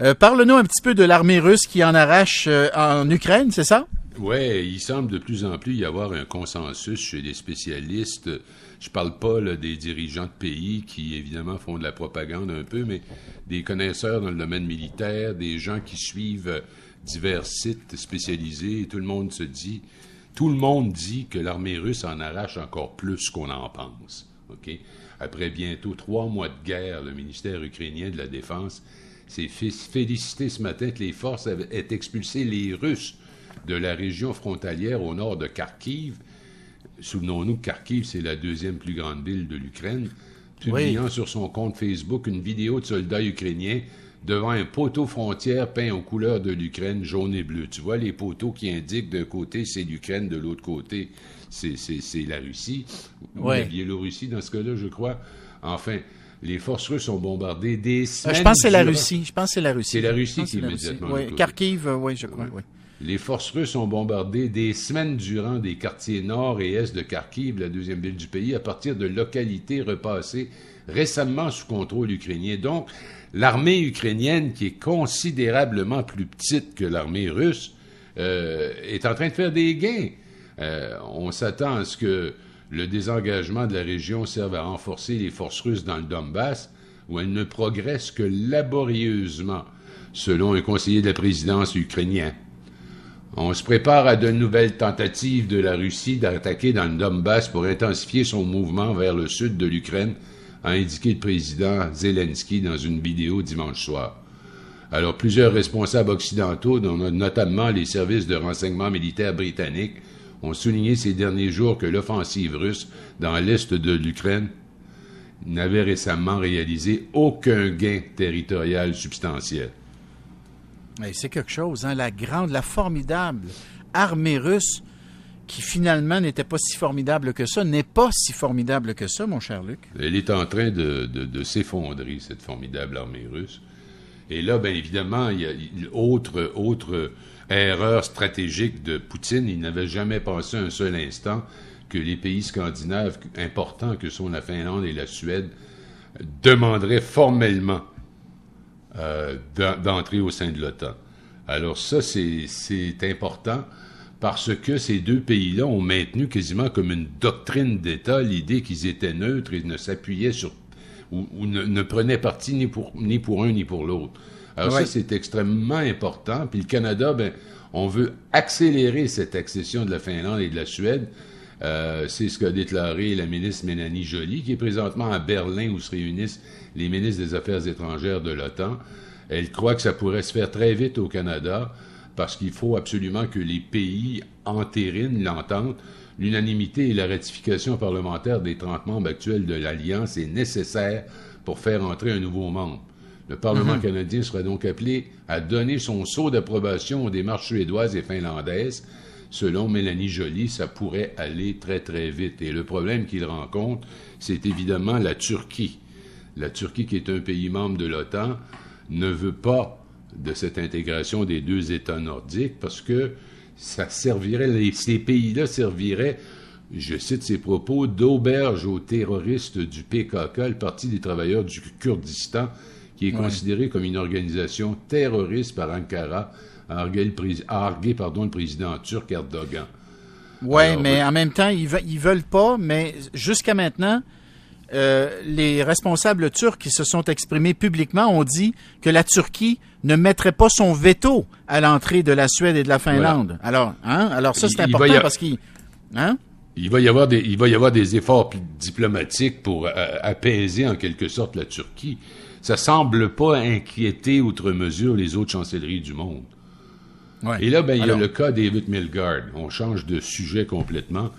Euh, Parle-nous un petit peu de l'armée russe qui en arrache euh, en Ukraine, c'est ça? Oui, il semble de plus en plus y avoir un consensus chez les spécialistes. Je parle pas des dirigeants de pays qui, évidemment, font de la propagande un peu, mais des connaisseurs dans le domaine militaire, des gens qui suivent divers sites spécialisés. tout le monde se dit, tout le monde dit que l'armée russe en arrache encore plus qu'on en pense. Après bientôt trois mois de guerre, le ministère ukrainien de la Défense s'est félicité ce matin que les forces aient expulsé les Russes de la région frontalière au nord de Kharkiv. Souvenons-nous que Kharkiv, c'est la deuxième plus grande ville de l'Ukraine. Publiant sur son compte Facebook une vidéo de soldats ukrainiens devant un poteau frontière peint aux couleurs de l'Ukraine, jaune et bleu. Tu vois les poteaux qui indiquent d'un côté c'est l'Ukraine, de l'autre côté c'est la Russie, ou la Biélorussie dans ce cas-là, je crois. Enfin, les forces russes ont bombardé des semaines. je pense que c'est la Russie. Je pense c'est la Russie. C'est la Russie qui immédiatement. Oui, Kharkiv, euh, oui, je crois. Oui. Les forces russes ont bombardé des semaines durant des quartiers nord et est de Kharkiv, la deuxième ville du pays, à partir de localités repassées récemment sous contrôle ukrainien. Donc, l'armée ukrainienne, qui est considérablement plus petite que l'armée russe, euh, est en train de faire des gains. Euh, on s'attend à ce que le désengagement de la région serve à renforcer les forces russes dans le Donbass, où elles ne progressent que laborieusement, selon un conseiller de la présidence ukrainien. On se prépare à de nouvelles tentatives de la Russie d'attaquer dans le Donbass pour intensifier son mouvement vers le sud de l'Ukraine, a indiqué le président Zelensky dans une vidéo dimanche soir. Alors plusieurs responsables occidentaux, dont notamment les services de renseignement militaire britanniques, ont souligné ces derniers jours que l'offensive russe dans l'est de l'Ukraine n'avait récemment réalisé aucun gain territorial substantiel. C'est quelque chose, hein? la grande, la formidable armée russe qui finalement n'était pas si formidable que ça, n'est pas si formidable que ça, mon cher Luc. Elle est en train de, s'effondrer, cette formidable armée russe. Et là, bien évidemment, il y a autre, autre erreur stratégique de Poutine. Il n'avait jamais pensé un seul instant que les pays scandinaves importants que sont la Finlande et la Suède demanderaient formellement euh, d'entrer au sein de l'OTAN. Alors ça, c'est important parce que ces deux pays-là ont maintenu quasiment comme une doctrine d'État l'idée qu'ils étaient neutres et ne s'appuyaient sur ou, ne, prenaient parti ni pour, ni pour un ni pour l'autre. Alors ça, c'est extrêmement important. Puis le Canada, ben, on veut accélérer cette accession de la Finlande et de la Suède. Euh, c'est ce qu'a déclaré la ministre Mélanie Joly, qui est présentement à Berlin où se réunissent les ministres des Affaires étrangères de l'OTAN. Elle croit que ça pourrait se faire très vite au Canada parce qu'il faut absolument que les pays entérinent l'entente. L'unanimité et la ratification parlementaire des 30 membres actuels de l'Alliance est nécessaire pour faire entrer un nouveau membre. Le Parlement mhm. canadien sera donc appelé à donner son sceau d'approbation aux démarches suédoises et finlandaises. Selon Mélanie Joly, ça pourrait aller très très vite. Et le problème qu'il rencontre, c'est évidemment la Turquie. La Turquie, qui est un pays membre de l'OTAN, ne veut pas de cette intégration des deux États nordiques parce que ça servirait, ces pays-là serviraient, je cite ses propos, d'auberge aux terroristes du PKK, le Parti des travailleurs du Kurdistan, qui est considéré comme une organisation terroriste par Ankara, a argué, le, pardon, le président turc Erdogan. Oui, mais en même temps, ils, ne veulent pas, mais jusqu'à maintenant, euh, les responsables turcs qui se sont exprimés publiquement ont dit que la Turquie ne mettrait pas son veto à l'entrée de la Suède et de la Finlande. Alors, hein? Alors ça, c'est important parce qu'il... Hein? Il va, y avoir des, il va y avoir des efforts diplomatiques pour euh, apaiser en quelque sorte la Turquie. Ça semble pas inquiéter outre mesure les autres chancelleries du monde. Et là, ben, il y a le cas David Milgard. On change de sujet complètement.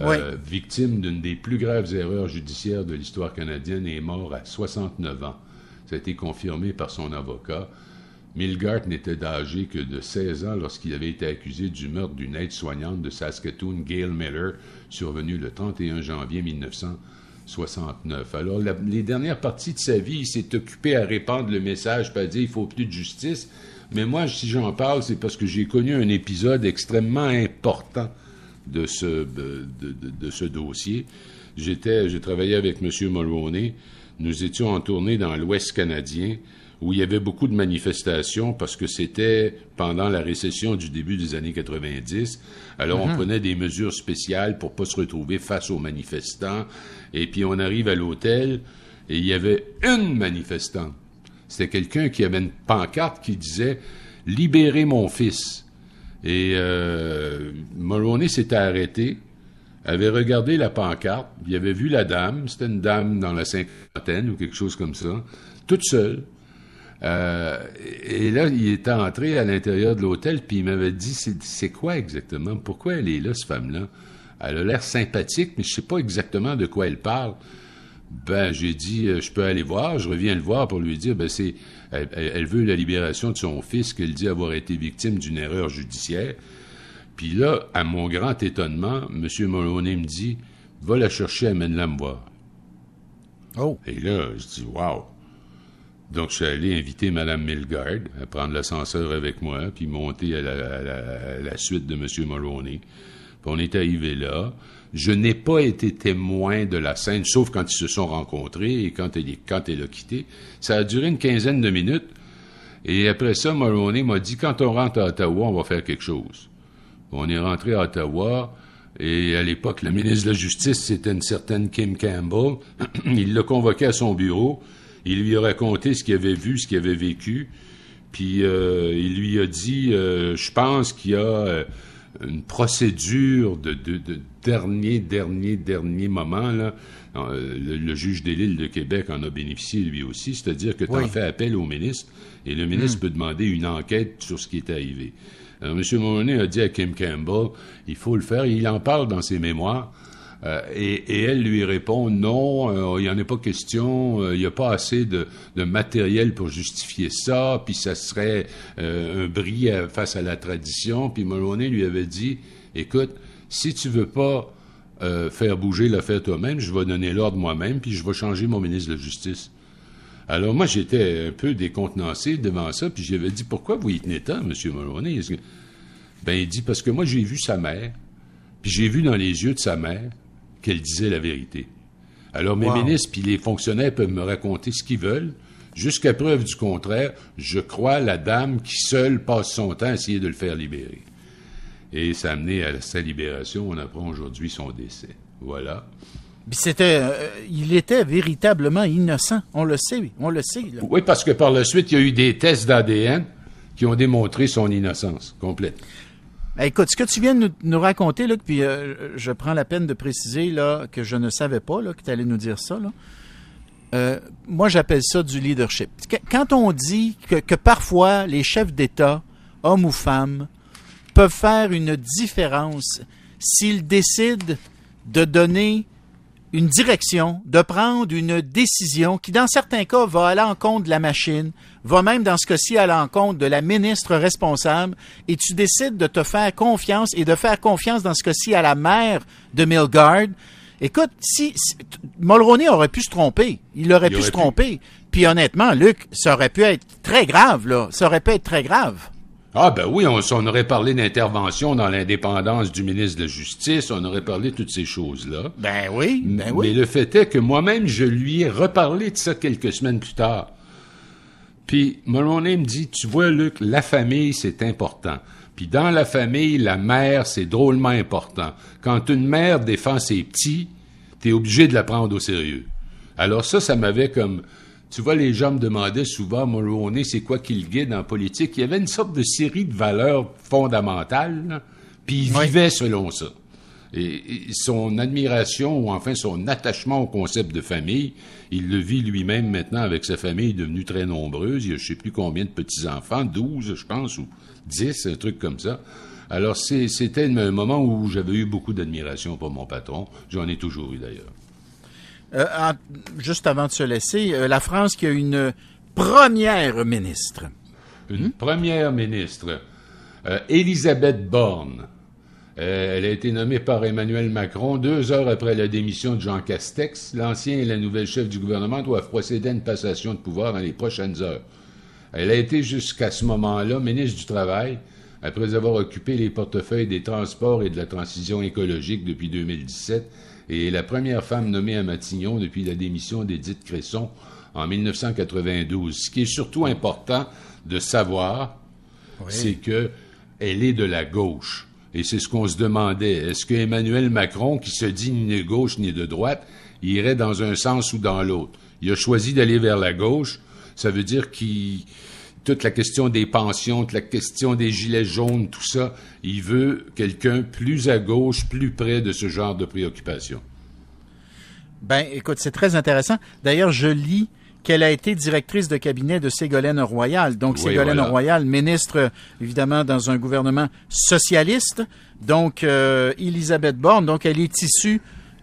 Euh, victime d'une des plus graves erreurs judiciaires de l'histoire canadienne et est mort à 69 ans. Ça a été confirmé par son avocat. Milgard n'était âgé que de 16 ans lorsqu'il avait été accusé du meurtre d'une aide-soignante de Saskatoon, Gail Miller, survenu le 31 janvier 1969. Alors, les dernières parties de sa vie, il s'est occupé à répandre le message, pas dire il faut plus de justice. Mais moi, si j'en parle, c'est parce que j'ai connu un épisode extrêmement important de ce, de, ce dossier. J'étais, j'ai travaillé avec M. Mulroney. Nous étions en tournée dans l'Ouest canadien où il y avait beaucoup de manifestations parce que c'était pendant la récession du début des années 90. Alors on mhm. prenait des mesures spéciales pour pas se retrouver face aux manifestants. Et puis on arrive à l'hôtel et il y avait une manifestante. C'était quelqu'un qui avait une pancarte qui disait Libérez mon fils. Et euh, Mulroney s'était arrêté, avait regardé la pancarte, il avait vu la dame, c'était une dame dans la cinquantaine ou quelque chose comme ça, toute seule. Euh, et là, il était entré à l'intérieur de l'hôtel, puis il m'avait dit, c'est quoi exactement? Pourquoi elle est là, cette femme-là? Elle a l'air sympathique, mais je sais pas exactement de quoi elle parle. Ben, j'ai dit, euh, je peux aller voir, je reviens le voir pour lui dire, ben, c'est, elle, veut la libération de son fils qu'elle dit avoir été victime d'une erreur judiciaire. Puis là, à mon grand étonnement, M. Moloney me dit, va la chercher, amène-la me voir. Oh. Et là, je dis, wow. Donc, je suis allé inviter Mme Milgard à prendre l'ascenseur avec moi, puis monter à la, suite de M. Mulroney. Puis on est arrivé là. Je n'ai pas été témoin de la scène, sauf quand ils se sont rencontrés et quand elle, quand elle a quitté. Ça a duré une quinzaine de minutes. Et après ça, Mulroney m'a dit, quand on rentre à Ottawa, on va faire quelque chose. On est rentré à Ottawa, et à l'époque, le ministre de la Justice, c'était une certaine Kim Campbell. Il l'a convoqué à son bureau. Il lui a raconté ce qu'il avait vu, ce qu'il avait vécu. Puis euh, il lui a dit, euh, je pense qu'il y a euh, une procédure de, dernier, dernier, dernier moment. Là. Le, juge des Lilles de Québec en a bénéficié lui aussi, c'est-à-dire que tu en fais appel au ministre et le ministre hmm. peut demander une enquête sur ce qui est arrivé. Alors, M. Monet a dit à Kim Campbell, il faut le faire, il en parle dans ses mémoires. Euh, et, elle lui répond non, euh, il n'y en a pas question, euh, il n'y a pas assez de, matériel pour justifier ça, puis ça serait un bris face à la tradition. Puis Mulroney lui avait dit, écoute, si tu veux pas faire bouger l'affaire toi-même, je vais donner l'ordre moi-même, puis je vais changer mon ministre de la Justice. Alors moi, j'étais un peu décontenancé devant ça, puis j'avais dit, pourquoi vous y tenez tant, M. Mulroney? Ben, il dit, parce que moi, j'ai vu sa mère, puis j'ai vu dans les yeux de sa mère qu'elle disait la vérité. Alors, mes ministres puis les fonctionnaires peuvent me raconter ce qu'ils veulent. Jusqu'à preuve du contraire, je crois la dame qui seule passe son temps à essayer de le faire libérer. Et ça a amené à sa libération. On apprend aujourd'hui son décès. Voilà. C'était, euh, il était véritablement innocent. On le sait, on le sait. Oui, parce que par la suite, il y a eu des tests d'ADN qui ont démontré son innocence complète. Ben, écoute, ce que tu viens de nous, raconter, puis euh, je prends la peine de préciser là, que je ne savais pas là, que tu allais nous dire ça. Euh, moi, j'appelle ça du leadership. Quand on dit que parfois les chefs d'État, hommes ou femmes, peuvent faire une différence s'ils décident de donner une direction, de prendre une décision qui, dans certains cas, va à l'encontre de la machine, va même, dans ce cas-ci, à l'encontre de la ministre responsable, et tu décides de te faire confiance et de faire confiance, dans ce cas-ci, à la mère de Milgard. Écoute, si, Mulroney aurait pu se tromper, il aurait pu se tromper. Puis honnêtement, Luc, ça aurait pu être très grave, là. Ça aurait pu être très grave. Ah ben oui, on, aurait parlé d'intervention dans l'indépendance du ministre de la Justice, on aurait parlé de toutes ces choses-là. Ben oui, ben oui. Mais le fait est que moi-même, je lui ai reparlé de ça quelques semaines plus tard. Puis Mulroney me dit, tu vois, Luc, la famille, c'est important. Puis dans la famille, la mère, c'est drôlement important. Quand une mère défend ses petits, t'es obligé de la prendre au sérieux. Alors ça, ça m'avait comme tu vois, les gens me demandaient souvent, Mulroney, c'est quoi qui le guide en politique? Il y avait une sorte de série de valeurs fondamentales, puis il vivait selon ça. Et, son admiration, ou enfin son attachement au concept de famille, il le vit lui-même maintenant avec sa famille devenue très nombreuse. Il y a je sais plus combien de petits-enfants, 12, je pense, ou 10, un truc comme ça. Alors, c'était un moment où j'avais eu beaucoup d'admiration pour mon patron. J'en ai toujours eu d'ailleurs. Euh, juste avant de se laisser, euh, la France qui a une première ministre. Une première ministre. Euh, Elisabeth Borne. elle a été nommée par Emmanuel Macron deux heures après la démission de Jean Castex. L'ancien et la nouvelle chef du gouvernement doivent procéder à une passation de pouvoir dans les prochaines heures. Elle a été jusqu'à ce moment-là ministre du Travail, après avoir occupé les portefeuilles des transports et de la transition écologique depuis 2017 et la première femme nommée à Matignon depuis la démission d'Édith Cresson en 1992. Ce qui est surtout important de savoir, c'est que elle est de la gauche. Et c'est ce qu'on se demandait. Est-ce que Emmanuel Macron, qui se dit ni de gauche ni de droite, irait dans un sens ou dans l'autre? Il a choisi d'aller vers la gauche. Ça veut dire qu'il toute la question des pensions, toute la question des gilets jaunes, tout ça, il veut quelqu'un plus à gauche, plus près de ce genre de préoccupation. Ben, écoute, c'est très intéressant. D'ailleurs, je lis qu'elle a été directrice de cabinet de Ségolène Royal. Donc, Ségolène Royal, ministre, évidemment, dans un gouvernement socialiste. Donc, euh, Elisabeth Borne, donc, elle est issue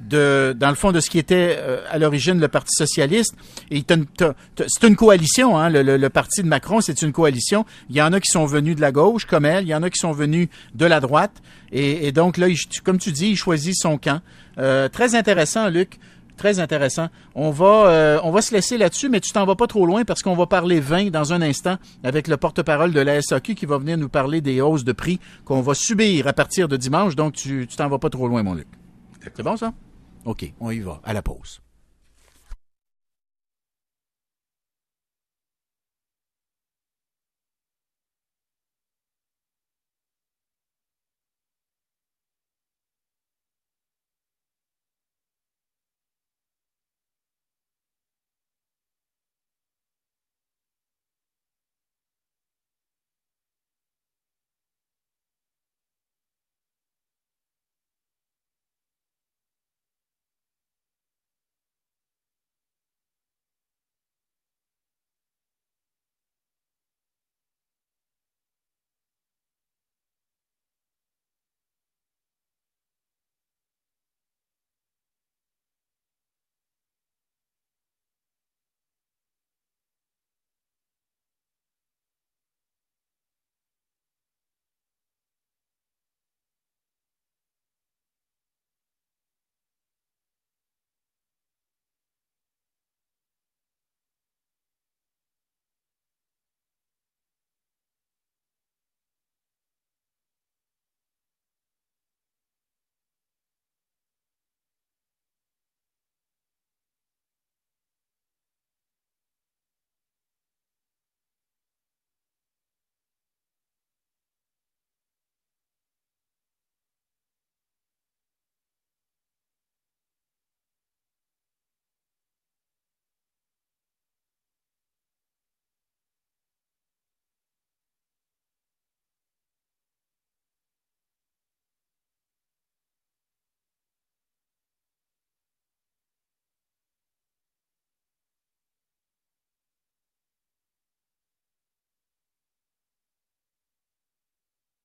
de, dans le fond, de ce qui était euh, à l'origine le Parti socialiste. Et c'est une coalition, hein, le, parti de Macron, c'est une coalition. Il y en a qui sont venus de la gauche, comme elle, il y en a qui sont venus de la droite. Et, donc là, comme tu dis, il choisit son camp. Euh, très intéressant, Luc. Très intéressant. On va, euh, on va se laisser là-dessus, mais tu t'en vas pas trop loin parce qu'on va parler vin dans un instant avec le porte-parole de la SAQ qui va venir nous parler des hausses de prix qu'on va subir à partir de dimanche. Donc, tu t'en vas pas trop loin, mon Luc. C'est bon, ça? OK, on y va. À la pause.